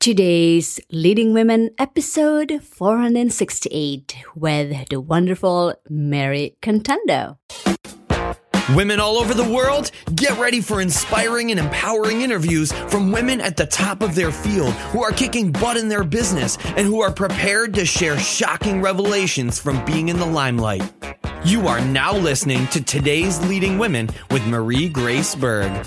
Today's Leading Women episode 468 with the wonderful Mary Cantando. Women all over the world, get ready for inspiring and empowering interviews from women at the top of their field who are kicking butt in their business and who are prepared to share shocking revelations from being in the limelight. You are now listening to today's Leading Women with Marie Grace Berg.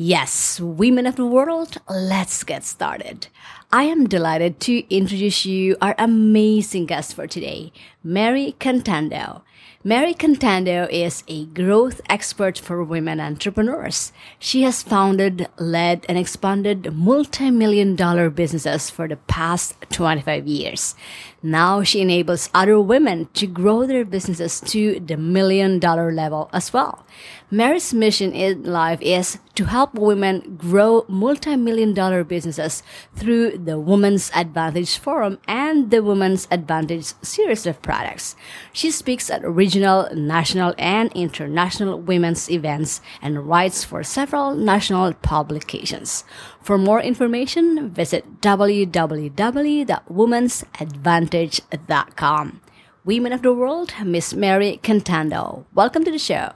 Yes, women of the world, let's get started. I am delighted to introduce you our amazing guest for today, Mary Cantando. Mary Cantando is a growth expert for women entrepreneurs. She has founded, led, and expanded multi-million dollar businesses for the past 25 years. Now she enables other women to grow their businesses to the million dollar level as well. Mary's mission in life is to help women grow multi-million dollar businesses through the Women's Advantage Forum and the Women's Advantage series of products. She speaks at regional, national, and international women's events and writes for several national publications. For more information, visit www.womensadvantage.com. Women of the World, Miss Mary Cantando. Welcome to the show.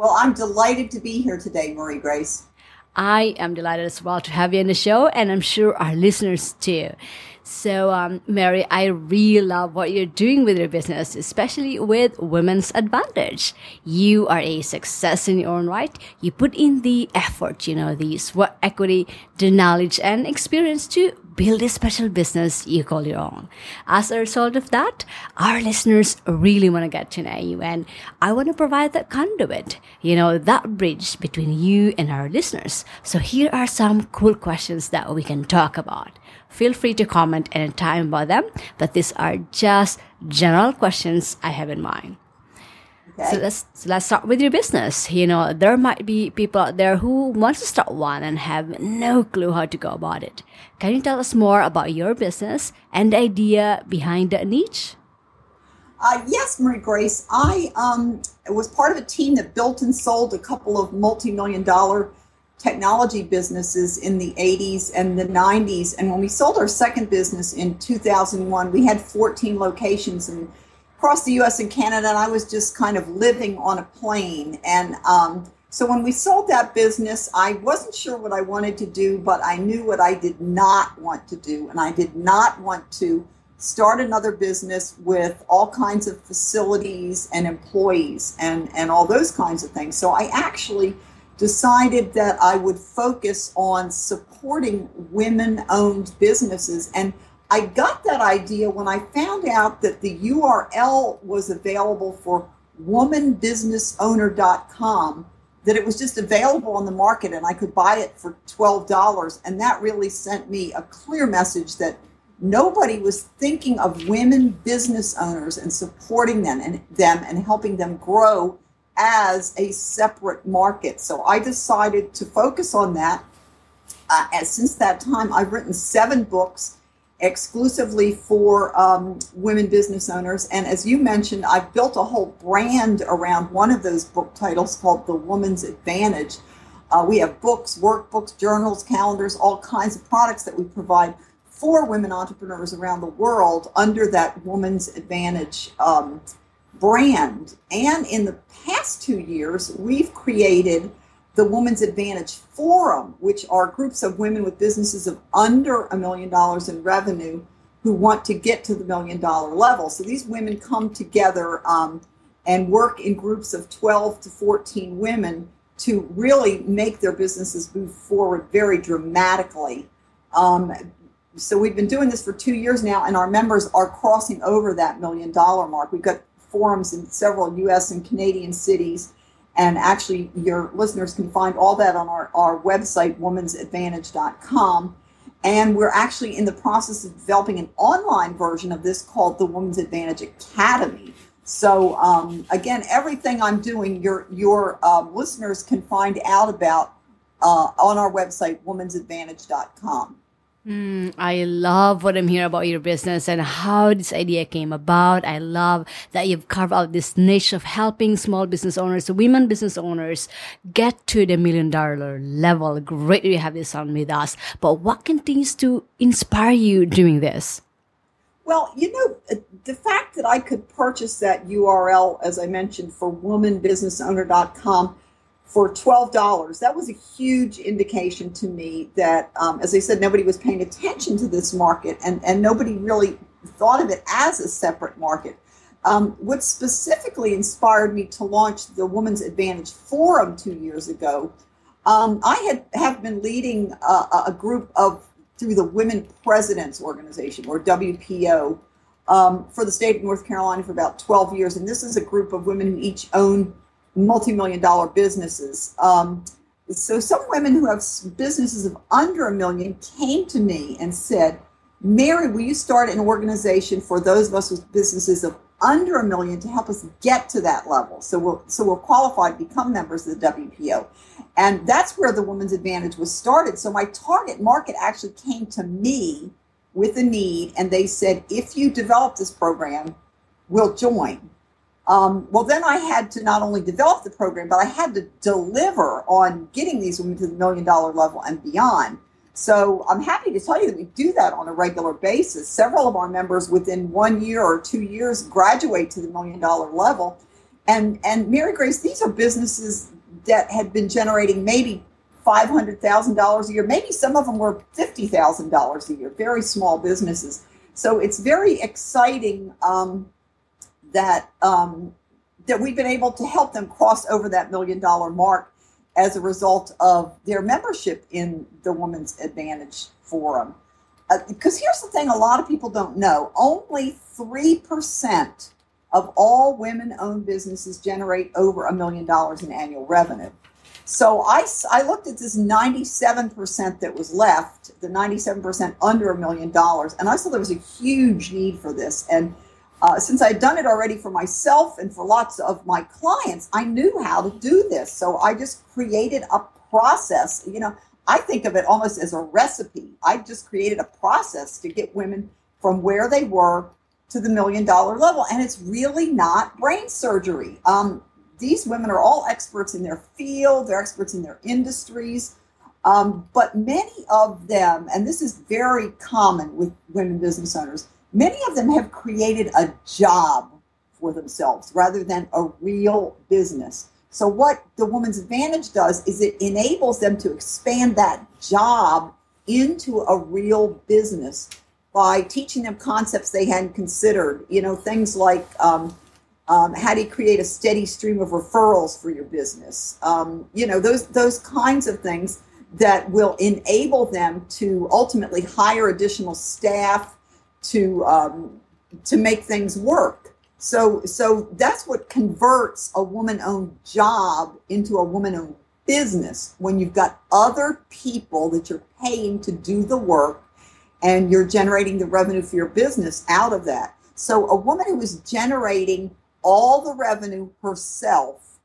Well, I'm delighted to be here today, Marie Grace. I am delighted as well to have you on the show, and I'm sure our listeners too. So, um, Mary, I really love what you're doing with your business, especially with Women's Advantage. You are a success in your own right. You put in the effort, you know, the sweat equity, the knowledge and experience to build a special business you call your own. As a result of that, our listeners really want to get to know you and I want to provide that conduit, you know, that bridge between you and our listeners. So here are some cool questions that we can talk about. Feel free to comment anytime about them, but these are just general questions I have in mind. Okay. So let's so let's start with your business. You know, there might be people out there who want to start one and have no clue how to go about it. Can you tell us more about your business and the idea behind that niche? Uh, yes, Marie Grace. I um, was part of a team that built and sold a couple of multi-million dollar technology businesses in the 80s and the 90s. And when we sold our second business in 2001, we had 14 locations in, across the US and Canada, and I was just kind of living on a plane. And um, so when we sold that business, I wasn't sure what I wanted to do, but I knew what I did not want to do. And I did not want to start another business with all kinds of facilities and employees and, and all those kinds of things. So I actually decided that I would focus on supporting women owned businesses. And I got that idea when I found out that the URL was available for womanbusinessowner.com, that it was just available on the market and I could buy it for $12. And that really sent me a clear message that nobody was thinking of women business owners and supporting them and them and helping them grow as a separate market. So I decided to focus on that. Uh, and since that time, I've written seven books exclusively for um, women business owners. And as you mentioned, I've built a whole brand around one of those book titles called The Woman's Advantage. Uh, we have books, workbooks, journals, calendars, all kinds of products that we provide for women entrepreneurs around the world under that Woman's Advantage um, brand. And in the past two years, we've created the Woman's Advantage Forum, which are groups of women with businesses of under a million dollars in revenue who want to get to the million dollar level. So these women come together um, and work in groups of 12 to 14 women to really make their businesses move forward very dramatically. Um, so we've been doing this for two years now, and our members are crossing over that million dollar mark. We've got forums in several US and Canadian cities. And actually, your listeners can find all that on our, our website, womansadvantage.com. And we're actually in the process of developing an online version of this called the Women's Advantage Academy. So um, again, everything I'm doing, your your um, listeners can find out about uh, on our website, womansadvantage.com. Mm, I love what I'm hearing about your business and how this idea came about. I love that you've carved out this niche of helping small business owners, women business owners, get to the million dollar level. Great to have this on with us. But what continues to inspire you doing this? Well, you know, the fact that I could purchase that URL, as I mentioned, for womanbusinessowner.com for $12, that was a huge indication to me that, um, as I said, nobody was paying attention to this market and, and nobody really thought of it as a separate market. Um, what specifically inspired me to launch the Women's Advantage Forum two years ago, um, I had have been leading a, a group of through the Women Presidents Organization, or WPO, um, for the state of North Carolina for about 12 years. And this is a group of women who each own multi million dollar businesses. Um, so some women who have businesses of under a million came to me and said, Mary, will you start an organization for those of us with businesses of under a million to help us get to that level? So we'll so we're qualified to become members of the WPO. And that's where the Women's Advantage was started. So my target market actually came to me with a need, and they said, if you develop this program, we'll join. Um, well, then I had to not only develop the program, but I had to deliver on getting these women to the million dollar level and beyond. So I'm happy to tell you that we do that on a regular basis. Several of our members within one year or two years graduate to the million dollar level. And, and Mary Grace, these are businesses that had been generating maybe $500,000 a year. Maybe some of them were $50,000 a year, very small businesses. So it's very exciting um, that, um, that we've been able to help them cross over that million dollar mark as a result of their membership in the Women's Advantage Forum. Because uh, here's the thing a lot of people don't know only 3% of all women owned businesses generate over a million dollars in annual revenue. So I, I looked at this 97% that was left, the 97% under a million dollars, and I saw there was a huge need for this. And uh, since I'd done it already for myself and for lots of my clients, I knew how to do this. So I just created a process. You know, I think of it almost as a recipe. I just created a process to get women from where they were to the million dollar level. And it's really not brain surgery. Um, these women are all experts in their field, they're experts in their industries. Um, but many of them, and this is very common with women business owners, many of them have created a job for themselves rather than a real business. So, what the Woman's Advantage does is it enables them to expand that job into a real business by teaching them concepts they hadn't considered. You know, things like um, um, how do you create a steady stream of referrals for your business? Um, you know, those those kinds of things that will enable them to ultimately hire additional staff to um, to make things work. So so that's what converts a woman-owned job into a woman-owned business when you've got other people that you're paying to do the work and you're generating the revenue for your business out of that. So a woman who is generating all the revenue herself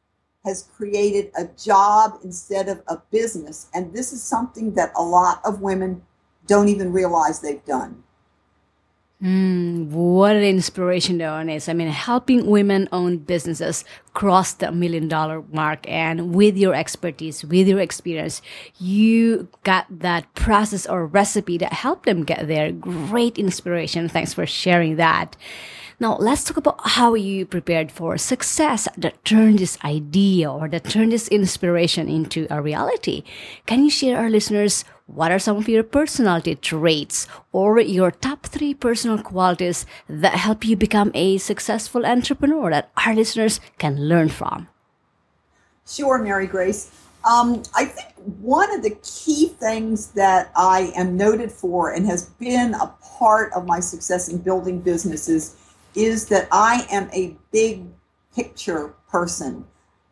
has created a job instead of a business. And this is something that a lot of women don't even realize they've done. Mm, what an inspiration though, Ernest. I mean, helping women own businesses cross the million dollar mark. And with your expertise, with your experience, you got that process or recipe that helped them get there. Great inspiration. Thanks for sharing that. Now, let's talk about how you prepared for success that turned this idea or that turned this inspiration into a reality. Can you share our listeners what are some of your personality traits or your top three personal qualities that help you become a successful entrepreneur that our listeners can learn from? Sure, Mary Grace. Um, I think one of the key things that I am noted for and has been a part of my success in building businesses is that I am a big picture person.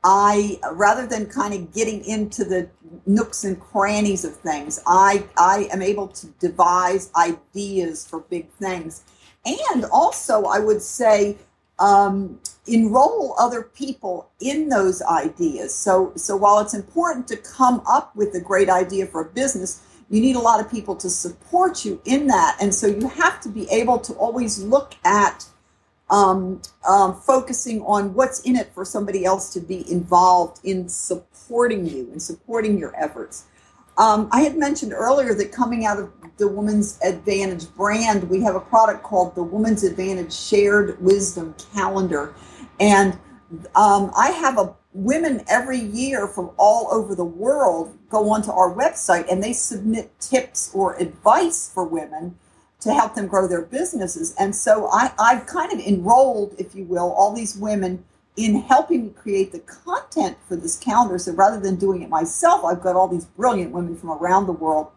I rather than kind of getting into the nooks and crannies of things, I I am able to devise ideas for big things, and also I would say um, enroll other people in those ideas. So so while it's important to come up with a great idea for a business, you need a lot of people to support you in that, and so you have to be able to always look at um, um, focusing on what's in it for somebody else to be involved in supporting you and supporting your efforts. Um, I had mentioned earlier that coming out of the Woman's Advantage brand, we have a product called the Woman's Advantage Shared Wisdom Calendar. And um, I have a women every year from all over the world go onto our website and they submit tips or advice for women to help them grow their businesses. And so I, I've kind of enrolled, if you will, all these women in helping me create the content for this calendar. So rather than doing it myself, I've got all these brilliant women from around the world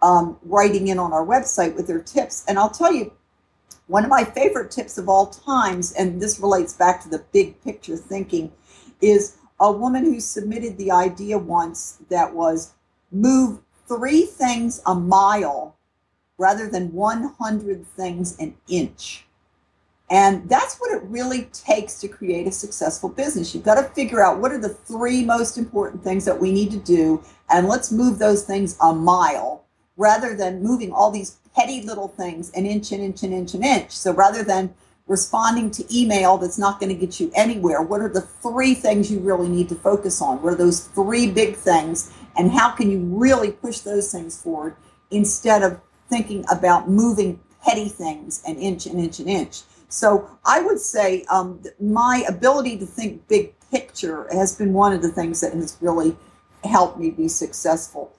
um, writing in on our website with their tips. And I'll tell you, one of my favorite tips of all times, and this relates back to the big picture thinking, is a woman who submitted the idea once that was move three things a mile rather than 100 things an inch. And that's what it really takes to create a successful business. You've got to figure out what are the three most important things that we need to do, and let's move those things a mile rather than moving all these petty little things an inch, an inch, an inch, an inch. So rather than responding to email that's not going to get you anywhere, what are the three things you really need to focus on? What are those three big things, and how can you really push those things forward instead of thinking about moving petty things an inch, an inch, an inch. So I would say um, my ability to think big picture has been one of the things that has really helped me be successful.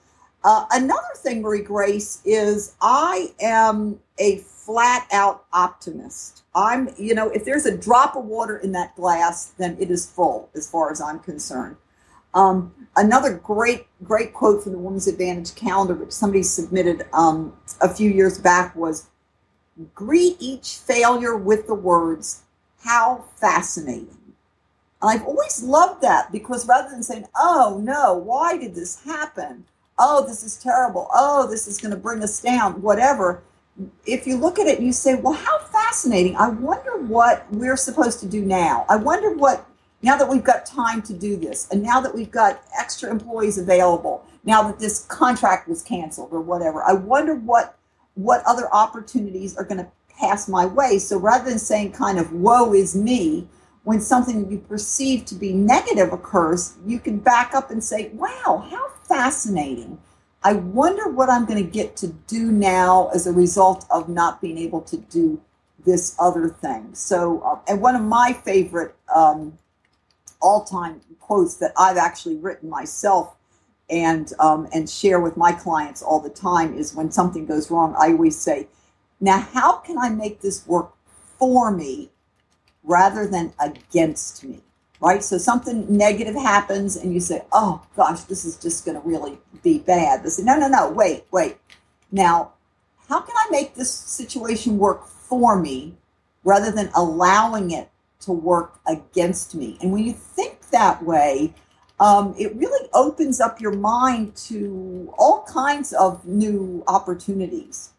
Uh, another thing, Marie Grace, is I am a flat out optimist. I'm, you know, if there's a drop of water in that glass, then it is full as far as I'm concerned. Um, another great, great quote from the Women's Advantage calendar, which somebody submitted um, a few years back, was Greet each failure with the words, How fascinating. And I've always loved that because rather than saying, Oh no, why did this happen? Oh, this is terrible. Oh, this is going to bring us down, whatever. If you look at it, and you say, Well, how fascinating. I wonder what we're supposed to do now. I wonder what now that we've got time to do this, and now that we've got extra employees available, now that this contract was canceled or whatever, I wonder what what other opportunities are going to pass my way. So rather than saying kind of woe is me, when something you perceive to be negative occurs, you can back up and say, wow, how fascinating. I wonder what I'm going to get to do now as a result of not being able to do this other thing. So, uh, and one of my favorite um, all time quotes that I've actually written myself and um, and share with my clients all the time is when something goes wrong, I always say, "Now, how can I make this work for me rather than against me?" Right. So something negative happens, and you say, "Oh gosh, this is just going to really be bad." They say, "No, no, no, wait, wait. Now, how can I make this situation work for me rather than allowing it to work against me. And when you that way, um, it really opens up your mind to all kinds of new opportunities.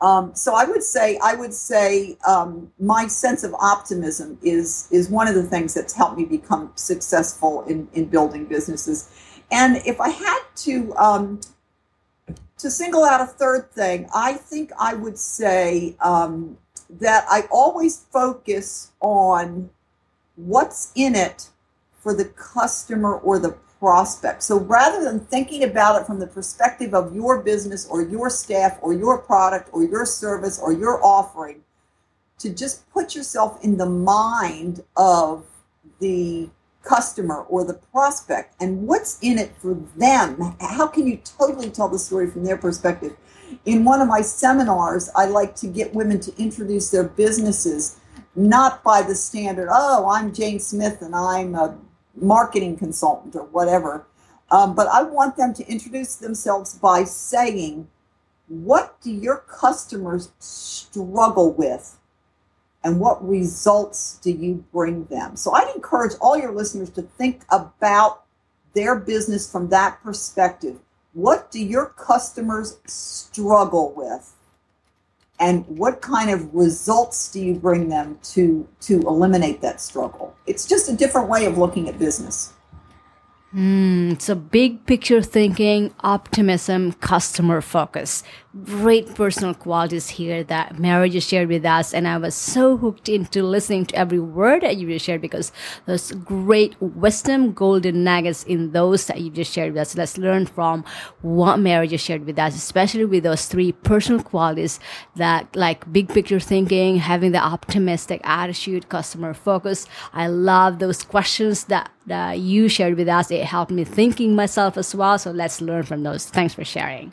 Um, so I would say, I would say, um, my sense of optimism is is one of the things that's helped me become successful in in building businesses. And if I had to um, to single out a third thing, I think I would say um, that I always focus on what's in it for the customer or the prospect. So rather than thinking about it from the perspective of your business or your staff or your product or your service or your offering, to just put yourself in the mind of the customer or the prospect and what's in it for them. How can you totally tell the story from their perspective? In one of my seminars, I like to get women to introduce their businesses not by the standard, oh, I'm Jane Smith and I'm a marketing consultant or whatever. Um, but I want them to introduce themselves by saying, what do your customers struggle with? and what results do you bring them? So I'd encourage all your listeners to think about their business from that perspective. What do your customers struggle with? And what kind of results do you bring them to to eliminate that struggle? It's just a different way of looking at business. Mm, so big picture thinking, optimism, customer focus. Great personal qualities here that Mary just shared with us. And I was so hooked into listening to every word that you just shared because there's great wisdom, golden nuggets in those that you just shared with us. Let's learn from what Mary just shared with us, especially with those three personal qualities that like big picture thinking, having the optimistic attitude, customer focus. I love those questions that that you shared with us. It helped me thinking myself as well. So let's learn from those. Thanks for sharing.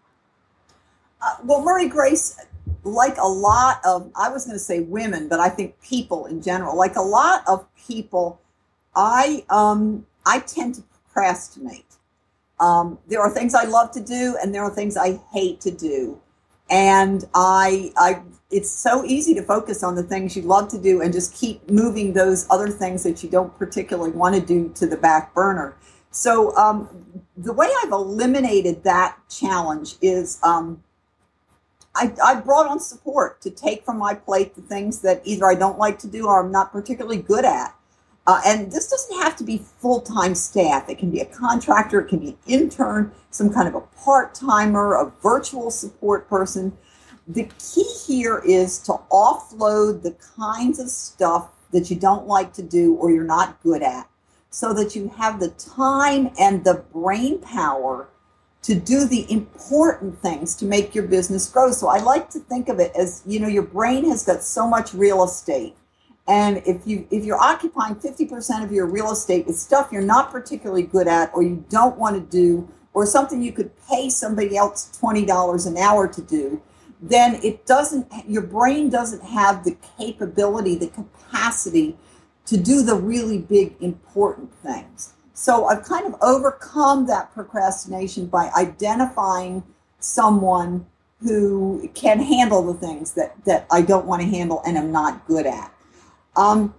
Uh, well, Murray Grace, like a lot of, I was going to say women, but I think people in general, like a lot of people, I um, I tend to procrastinate. Um, there are things I love to do, and there are things I hate to do. And I, I, it's so easy to focus on the things you love to do and just keep moving those other things that you don't particularly want to do to the back burner. So um, the way I've eliminated that challenge is um, I, I brought on support to take from my plate the things that either I don't like to do or I'm not particularly good at. Uh, and this doesn't have to be full time staff. It can be a contractor, it can be an intern, some kind of a part timer, a virtual support person. The key here is to offload the kinds of stuff that you don't like to do or you're not good at so that you have the time and the brain power to do the important things to make your business grow. So I like to think of it as, you know, your brain has got so much real estate and if you if you're occupying 50% of your real estate with stuff you're not particularly good at or you don't want to do or something you could pay somebody else $20 an hour to do, then it doesn't your brain doesn't have the capability, the capacity to do the really big important things. So I've kind of overcome that procrastination by identifying someone who can handle the things that, that I don't want to handle and am not good at. Um,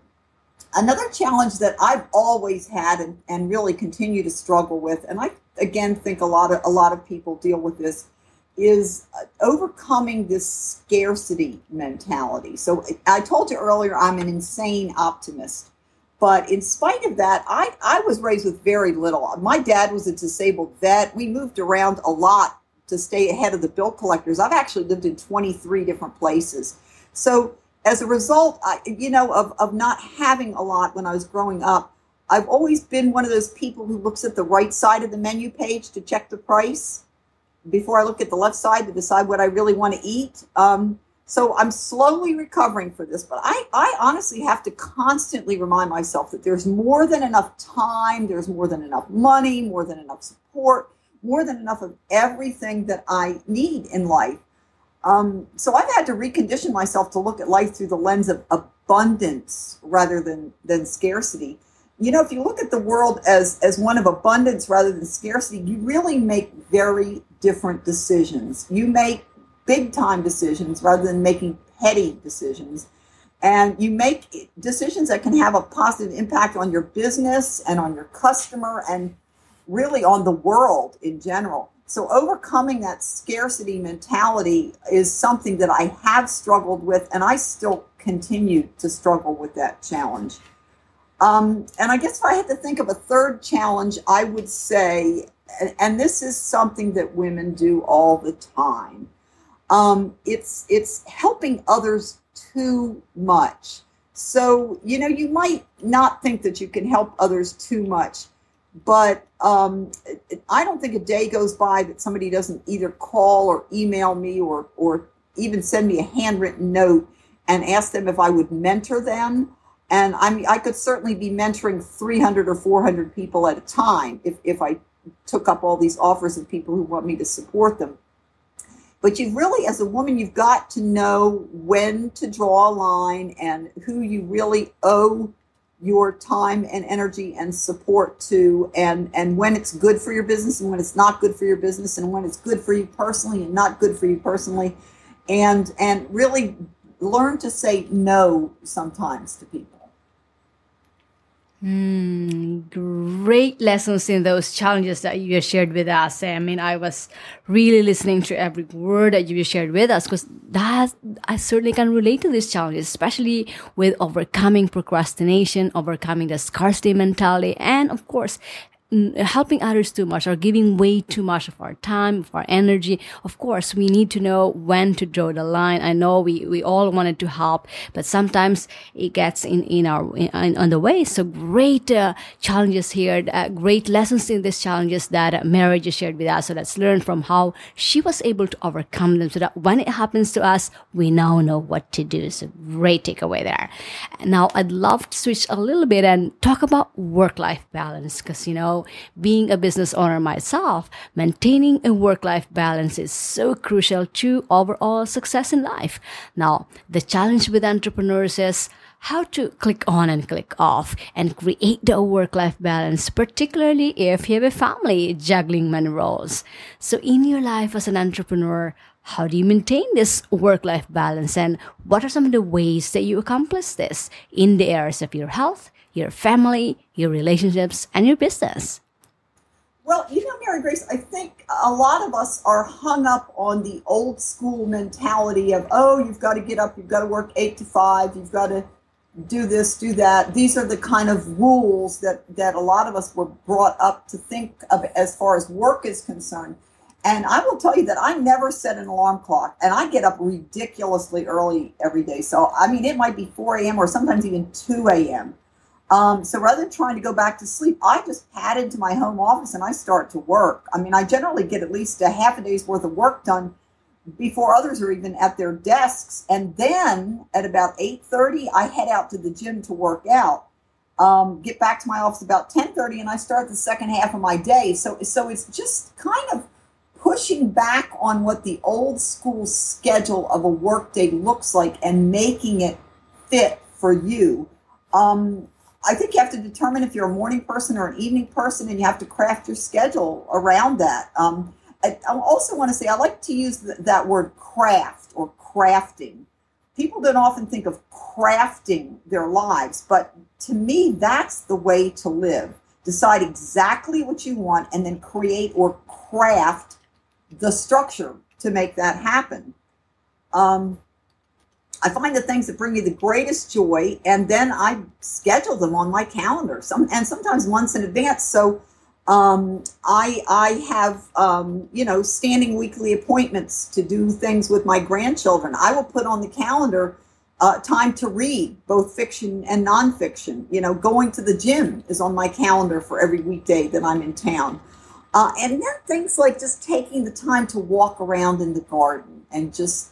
another challenge that I've always had and, and really continue to struggle with, and I again think a lot of a lot of people deal with this, is uh, overcoming this scarcity mentality. So I told you earlier I'm an insane optimist. But in spite of that, I, I was raised with very little. My dad was a disabled vet. We moved around a lot to stay ahead of the bill collectors. I've actually lived in 23 different places. So as a result, I, you know, of, of not having a lot when I was growing up, I've always been one of those people who looks at the right side of the menu page to check the price before I look at the left side to decide what I really want to eat. Um, so I'm slowly recovering for this, but I, I honestly have to constantly remind myself that there's more than enough time, there's more than enough money, more than enough support, more than enough of everything that I need in life um, so I've had to recondition myself to look at life through the lens of abundance rather than than scarcity. You know, if you look at the world as as one of abundance rather than scarcity, you really make very different decisions. You make big time decisions rather than making petty decisions. And you make decisions that can have a positive impact on your business and on your customer and really on the world in general. So, overcoming that scarcity mentality is something that I have struggled with, and I still continue to struggle with that challenge. Um, and I guess if I had to think of a third challenge, I would say, and, and this is something that women do all the time, um, it's it's helping others too much. So you know, you might not think that you can help others too much, but um, I don't think a day goes by that somebody doesn't either call or email me or or even send me a handwritten note and ask them if I would mentor them. And I mean, I could certainly be mentoring 300 or 400 people at a time if, if I took up all these offers of people who want me to support them. But you really, as a woman, you've got to know when to draw a line and who you really owe your time and energy and support to and and when it's good for your business and when it's not good for your business and when it's good for you personally and not good for you personally. And and really learn to say no sometimes to people Mm, great lessons in those challenges that you shared with us. I mean, I was really listening to every word that you shared with us because that I certainly can relate to these challenges, especially with overcoming procrastination, overcoming the scarcity mentality, and of course, helping others too much or giving way too much of our time, of our energy. Of course, we need to know when to draw the line. I know we, we all wanted to help, but sometimes it gets in, in our, in, on the way. So great uh, challenges here, uh, great lessons in these challenges that Mary just shared with us. So let's learn from how she was able to overcome them so that when it happens to us, we now know what to do. So great takeaway there. Now I'd love to switch a little bit and talk about work life balance because, you know, being a business owner myself, maintaining a work life balance is so crucial to overall success in life. Now, the challenge with entrepreneurs is how to click on and click off and create the work life balance, particularly if you have a family juggling many roles. So, in your life as an entrepreneur, how do you maintain this work life balance and what are some of the ways that you accomplish this in the areas of your health, your family, your relationships, and your business? Well, you know, Mary Grace, I think a lot of us are hung up on the old school mentality of, oh, you've got to get up, you've got to work eight to five, you've got to do this, do that. These are the kind of rules that, that a lot of us were brought up to think of as far as work is concerned. And I will tell you that I never set an alarm clock, and I get up ridiculously early every day. So, I mean, it might be 4 a.m. or sometimes even 2 a.m. Um, so rather than trying to go back to sleep, I just pad into my home office and I start to work. I mean, I generally get at least a half a day's worth of work done before others are even at their desks. And then at about 8.30, I head out to the gym to work out. Um, get back to my office about 10.30 and I start the second half of my day. So, so it's just kind of pushing back on what the old school schedule of a workday looks like and making it fit for you. Um, I think you have to determine if you're a morning person or an evening person, and you have to craft your schedule around that. Um, I, I, also want to say I like to use th- that word craft or crafting. People don't often think of crafting their lives, but to me, that's the way to live. Decide exactly what you want and then create or craft the structure to make that happen. Um, I find the things that bring me the greatest joy, and then I schedule them on my calendar. Some and sometimes months in advance. So um, I I have um, you know standing weekly appointments to do things with my grandchildren. I will put on the calendar uh, time to read both fiction and nonfiction. You know, going to the gym is on my calendar for every weekday that I'm in town. Uh, and then things like just taking the time to walk around in the garden and just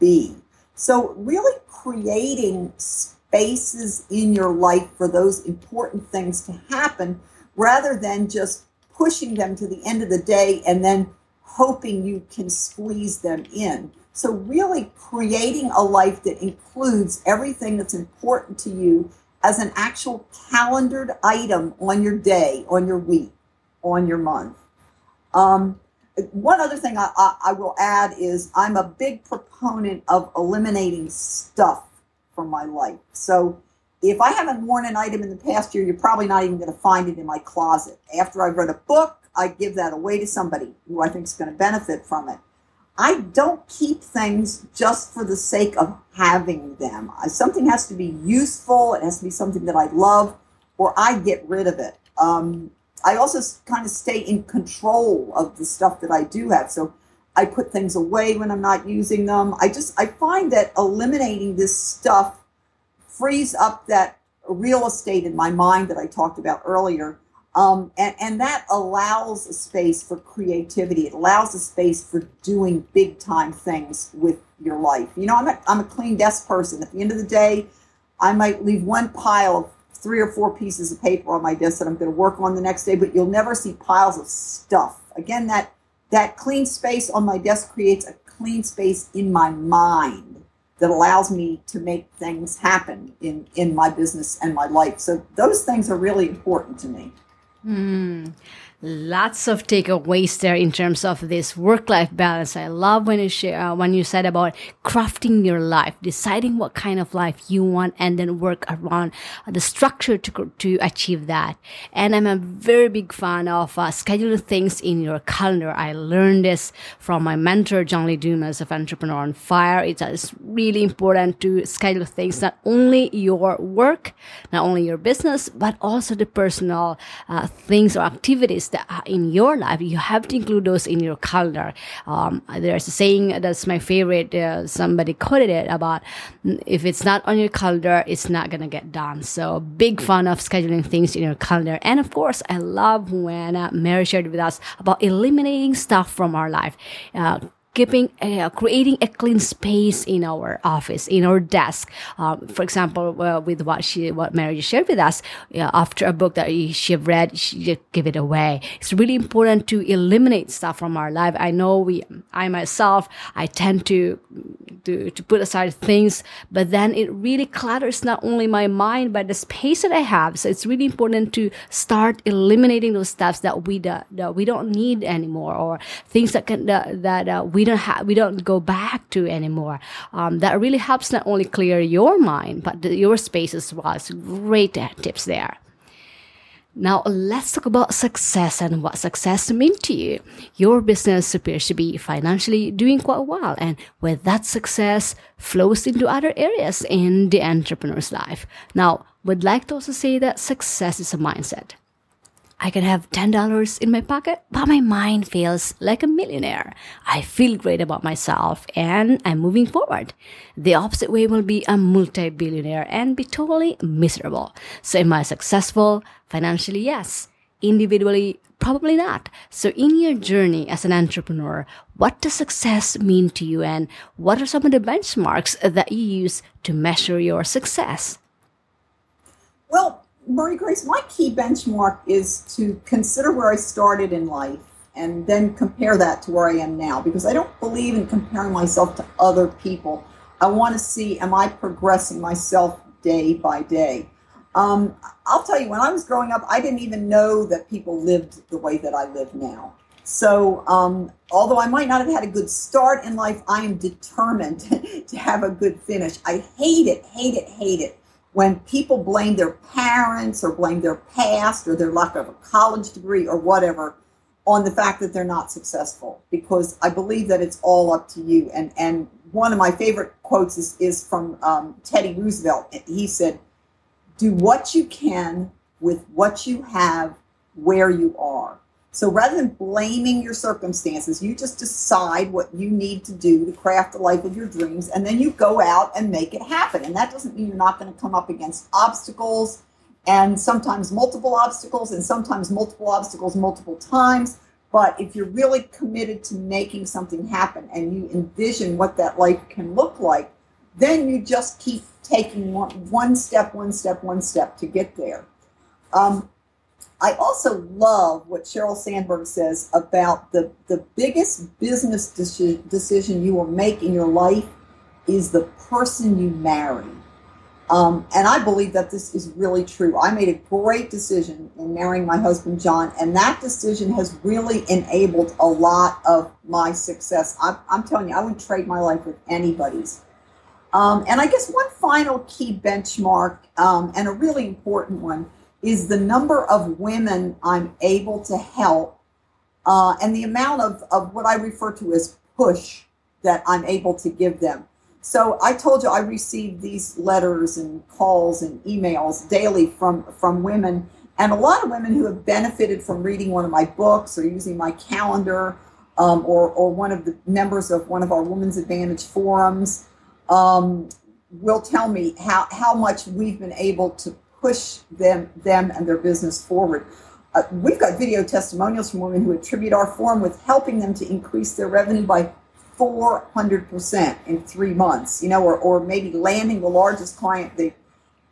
be. So, really creating spaces in your life for those important things to happen rather than just pushing them to the end of the day and then hoping you can squeeze them in. So, really creating a life that includes everything that's important to you as an actual calendared item on your day, on your week, on your month. Um, one other thing I, I, I, will add is I'm a big proponent of eliminating stuff from my life. So if I haven't worn an item in the past year, you're probably not even going to find it in my closet. After I've read a book, I give that away to somebody who I think is going to benefit from it. I don't keep things just for the sake of having them. Something has to be useful. It has to be something that I love, or I get rid of it. Um, I also kind of stay in control of the stuff that I do have. So I put things away when I'm not using them. I just I find that eliminating this stuff frees up that real estate in my mind that I talked about earlier Um, and, and that allows a space for creativity. It allows a space for doing big time things with your life. You know, I'm a, I'm a clean desk person. At the end of the day, I might leave one pile of three or four pieces of paper on my desk that I'm going to work on the next day, but you'll never see piles of stuff. Again, that that clean space on my desk creates a clean space in my mind that allows me to make things happen in in my business and my life. So those things are really important to me. Mm. Lots of takeaways there in terms of this work-life balance. I love when you share uh, when you said about crafting your life, deciding what kind of life you want, and then work around the structure to to achieve that. And I'm a very big fan of uh, scheduling things in your calendar. I learned this from my mentor John Lee Dumas of Entrepreneur on Fire. It's, uh, it's really important to schedule things not only your work, not only your business, but also the personal uh, things or activities that are in your life, you have to include those in your calendar. Um, there's a saying that's my favorite. Uh, somebody quoted it about if it's not on your calendar, it's not gonna get done. So big fan of scheduling things in your calendar. And of course, I love when uh, Mary shared with us about eliminating stuff from our life. Uh, keeping uh, creating a clean space in our office in our desk. Um, for example uh, with what she what mary shared with us after a book that she read she give it away. It's really important to eliminate stuff from our life. I know we i myself i tend to to, to put aside things but then it really clutters not only my mind but the space that i have. So it's really important to start eliminating those stuffs that we that, that we don't need anymore or things that can that, that uh, we don't have we don't go back to anymore um, that really helps not only clear your mind but the, your space as well it's great tips there now let's talk about success and what success means to you. Your business appears to be financially doing quite well, and with that success flows into other areas in the entrepreneur's life. Now, would like to also say that success is a mindset. I can have $10 in my pocket, but my mind feels like a millionaire. I feel great about myself and I'm moving forward. The opposite way will be a multi billionaire and be totally miserable. So, am I successful? Financially, yes. Individually, probably not. So, in your journey as an entrepreneur, what does success mean to you and what are some of the benchmarks that you use to measure your success? Well, Marie Grace, my key benchmark is to consider where I started in life and then compare that to where I am now because I don't believe in comparing myself to other people. I want to see am I progressing myself day by day. Um, I'll tell you, when I was growing up, I didn't even know that people lived the way that I live now. So, um, although I might not have had a good start in life, I am determined to have a good finish. I hate it, hate it, hate it when people blame their parents or blame their past or their lack of a college degree or whatever on the fact that they're not successful because I believe that it's all up to you. And, and one of my favorite quotes is, is from um, Teddy Roosevelt. He said, Do what you can with what you have where you are. So rather than blaming your circumstances, you just decide what you need to do to craft the life of your dreams, and then you go out and make it happen. And that doesn't mean you're not going to come up against obstacles and sometimes multiple obstacles and sometimes multiple obstacles multiple times. But if you're really committed to making something happen and you envision what that life can look like, then you just keep taking one, one step, one step, one step to get there. Um, I also love what Sheryl Sandberg says about the, the biggest business decision you will make in your life is the person you marry. Um, and I believe that this is really true. I made a great decision in marrying my husband, John, and that decision has really enabled a lot of my success. I'm, I'm telling you, I wouldn't trade my life with anybody's. Um, and I guess one final key benchmark, um, and a really important one, is the number of women I'm able to help uh, and the amount of, of what I refer to as push that I'm able to give them. So I told you I receive these letters and calls and emails daily from, from women, and a lot of women who have benefited from reading one of my books or using my calendar um, or, or one of the members of one of our Women's Advantage forums um, will tell me how, how much we've been able to push them them and their business forward. uh, we've got video testimonials from women who attribute our forum with helping them to increase their revenue by 400% in three months, you know, or, or maybe landing the largest client they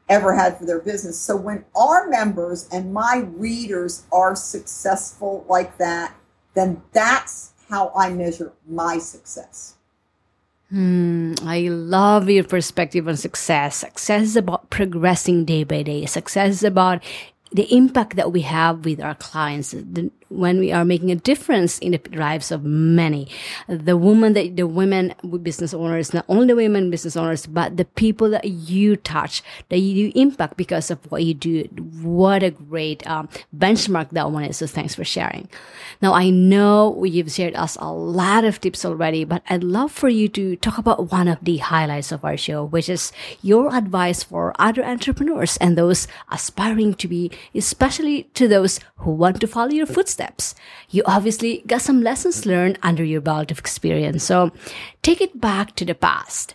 ever had for their business. So when our members and my readers are successful like that, then that's how I measure my success. Hmm, I love your perspective on success. Success is about progressing day by day. Success is about the impact that we have with our clients the, when we are making a difference in the lives of many. The woman that the women business owners not only the women business owners but the people that you touch that you impact because of what you do. What a great um, benchmark that one is. So thanks for sharing. Now i know you've shared us a lot of tips already but i'd love for you to talk about one of the highlights of our show which is your advice for other entrepreneurs and those aspiring to be especially to those who want to follow your footsteps. You obviously got some lessons learned under your belt of experience. So take it back to the past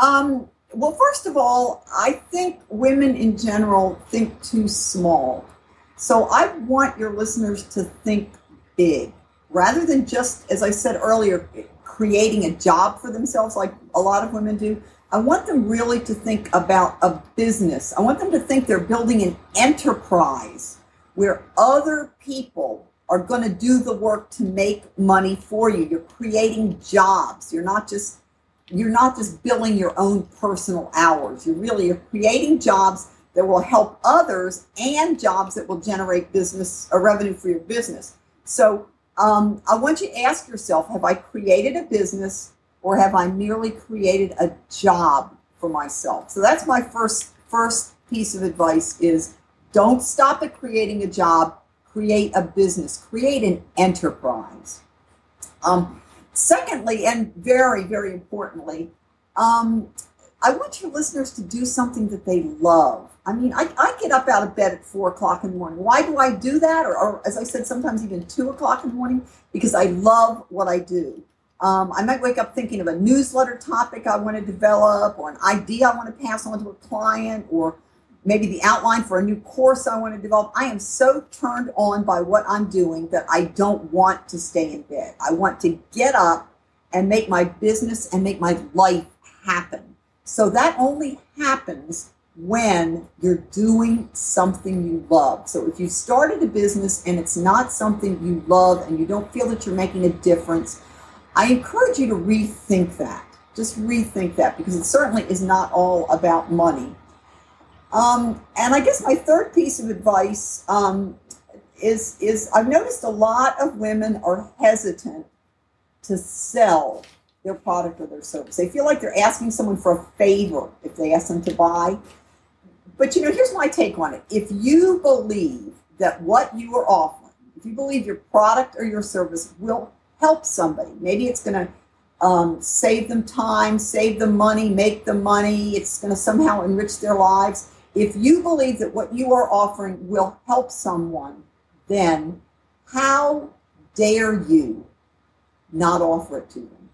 Um, well, first of all, I think women in general think too small. So I want your listeners to think big rather than just, as I said earlier, creating a job for themselves like a lot of women do. I want them really to think about a business. I want them to think they're building an enterprise where other people are going to do the work to make money for you. You're creating jobs. You're not just you're not just billing your own personal hours. You're really you're creating jobs that will help others and jobs that will generate business or revenue for your business. So um, I want you to ask yourself: Have I created a business, or have I merely created a job for myself? So that's my first first piece of advice: is don't stop at creating a job. Create a business. Create an enterprise. Um, Secondly, and very, very importantly, um, I want your listeners to do something that they love. I mean, I, I get up out of bed at four o'clock in the morning. Why do I do that? Or, or as I said, sometimes even two o'clock in the morning, because I love what I do. Um, I might wake up thinking of a newsletter topic I want to develop, or an idea I want to pass on to a client, or maybe the outline for a new course I want to develop. I am so turned on by what I'm doing that I don't want to stay in bed. I want to get up and make my business and make my life happen. So that only happens when you're doing something you love. So if you started a business and it's not something you love and you don't feel that you're making a difference, I encourage you to rethink that. Just rethink that because it certainly is not all about money. Um, and I guess my third piece of advice um, is is I've noticed a lot of women are hesitant to sell their product or their service. They feel like they're asking someone for a favor if they ask them to buy. But you know, here's my take on it. If you believe that what you are offering, if you believe your product or your service will help somebody, maybe it's going to um, save them time, save them money, make them money, it's going to somehow enrich their lives if you believe that what you are offering will help someone, then how dare you not offer it to them?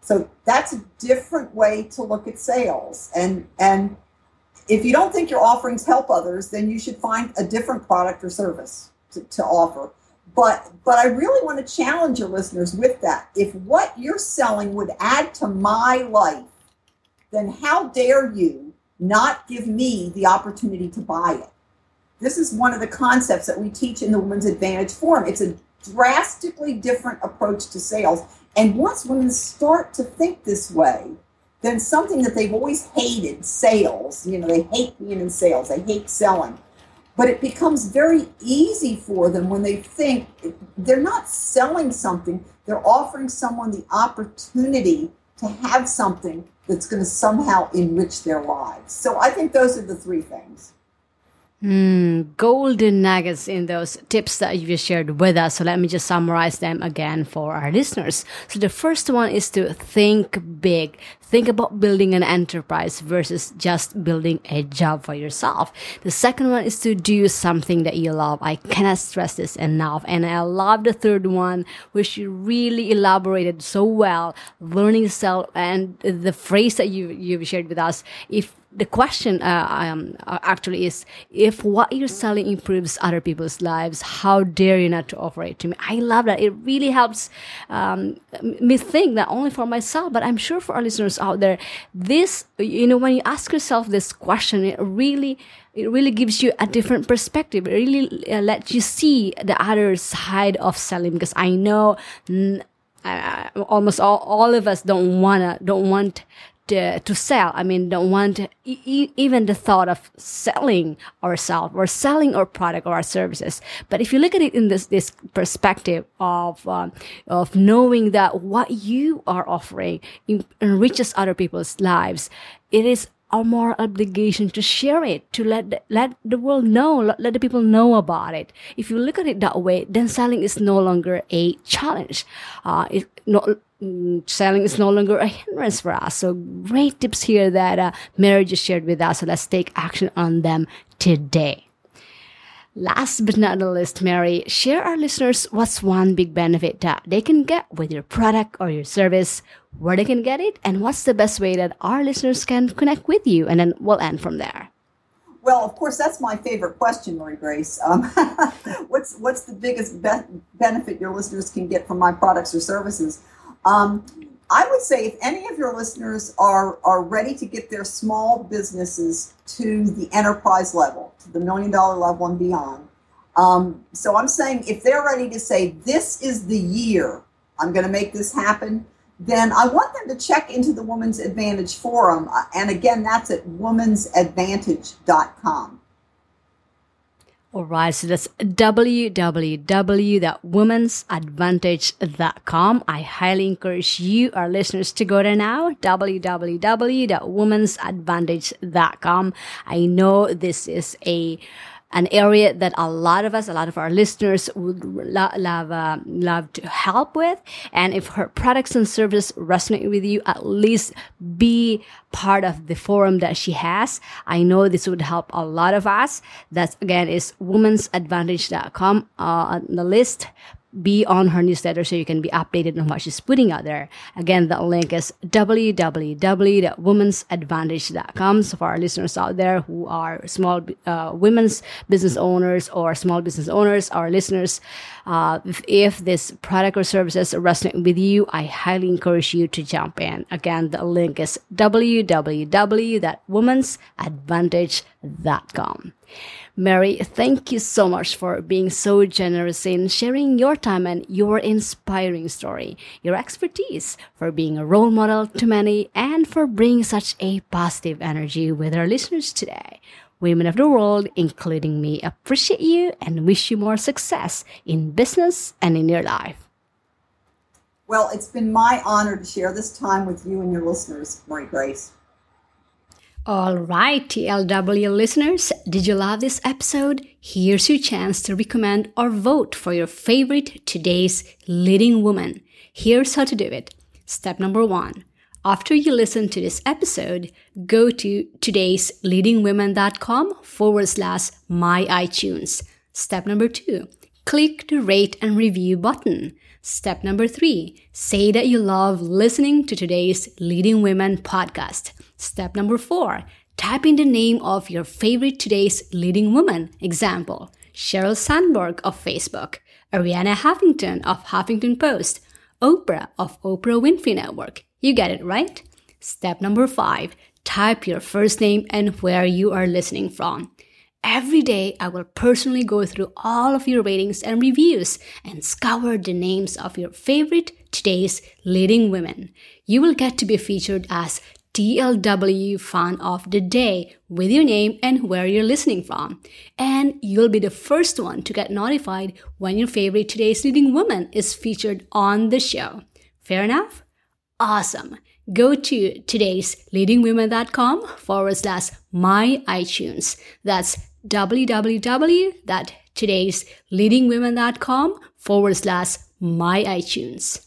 So that's a different way to look at sales. And and if you don't think your offerings help others, then you should find a different product or service to, to offer. But but I really want to challenge your listeners with that. If what you're selling would add to my life, then how dare you not give me the opportunity to buy it. This is one of the concepts that we teach in the Women's Advantage Forum. It's a drastically different approach to sales. And once women start to think this way, then something that they've always hated, sales, you know, they hate being in sales, they hate selling. But it becomes very easy for them when they think they're not selling something, they're offering someone the opportunity to have something that's going to somehow enrich their lives. So I think those are the three things. Mm, golden nuggets in those tips that you shared with us. So let me just summarize them again for our listeners. So the first one is to think big. Think about building an enterprise versus just building a job for yourself. The second one is to do something that you love. I cannot stress this enough. And I love the third one, which you really elaborated so well, learning self and the phrase that you, you've shared with us. If the question uh, um, uh, actually is if what you're selling improves other people's lives how dare you not to offer it to me? I love that. It really helps um, me think not only for myself but i'm sure for our listeners out there this you know when you ask yourself this question it really it really gives you a different perspective. It really uh, lets you see the other side of selling because i know uh, almost all, all of us don't wanna don't want to, to sell. I mean, don't want e- even the thought of selling ourselves or selling our product or our services. But if you look at it in this, this perspective of, um, of knowing that what you are offering enriches other people's lives, it is our moral obligation to share it, to let the, let the world know, let, the people know about it. If you look at it that way, then selling is no longer a challenge. Uh, it, not, selling is no longer a hindrance for us. So great tips here that uh, Mary just shared with us. So let's take action on them today. Last but not the least, Mary, share our listeners what's one big benefit that they can get with your product or your service, where they can get it, and what's the best way that our listeners can connect with you. And then we'll end from there. Well, of course, that's my favorite question, Marie Grace. Um, what's what's the biggest be- benefit your listeners can get from my products or services? Um, I would say if any of your listeners are, are ready to get their small businesses to the enterprise level, to the million dollar level and beyond. Um, so I'm saying if they're ready to say, this is the year I'm going to make this happen, then I want them to check into the Women's Advantage Forum. Uh, and again, that's at womansadvantage.com. All right, so that's www.womansadvantage.com. I highly encourage you, our listeners, to go there now. www.womansadvantage.com. I know this is a an area that a lot of us, a lot of our listeners would lo- love, uh, love to help with. And if her products and services resonate with you, at least be part of the forum that she has. I know this would help a lot of us. That's again is womansadvantage.com uh, on the list be on her newsletter so you can be updated on what she's putting out there. Again, the link is www.womensadvantage.com. So for our listeners out there who are small uh, women's business owners or small business owners, our listeners, uh, if, if, this product or services resonate with you, I highly encourage you to jump in. Again, the link is www.womensadvantage.com. Mary, thank you so much for being so generous in sharing your time and your inspiring story, your expertise, for being a role model to many, and for bringing such a positive energy with our listeners today. Women of the world, including me, appreciate you and wish you more success in business and in your life. Well, it's been my honor to share this time with you and your listeners, Marie Grace. All right, TLW listeners, did you love this episode? Here's your chance to recommend or vote for your favorite today's leading woman. Here's how to do it. Step number one. After you listen to this episode, go to today's leadingwomen.com forward slash my iTunes. Step number two. Click the rate and review button. Step number three. Say that you love listening to today's Leading Women podcast. Step number four, type in the name of your favorite today's leading woman. Example, Sheryl Sandberg of Facebook, Arianna Huffington of Huffington Post, Oprah of Oprah Winfrey Network. You get it, right? Step number five, type your first name and where you are listening from. Every day, I will personally go through all of your ratings and reviews and scour the names of your favorite today's leading women. You will get to be featured as TLW fan of the day with your name and where you're listening from. And you'll be the first one to get notified when your favorite today's leading woman is featured on the show. Fair enough? Awesome. Go to today's leadingwomen.com forward slash my iTunes. That's www.todaysleadingwomen.com forward slash my iTunes.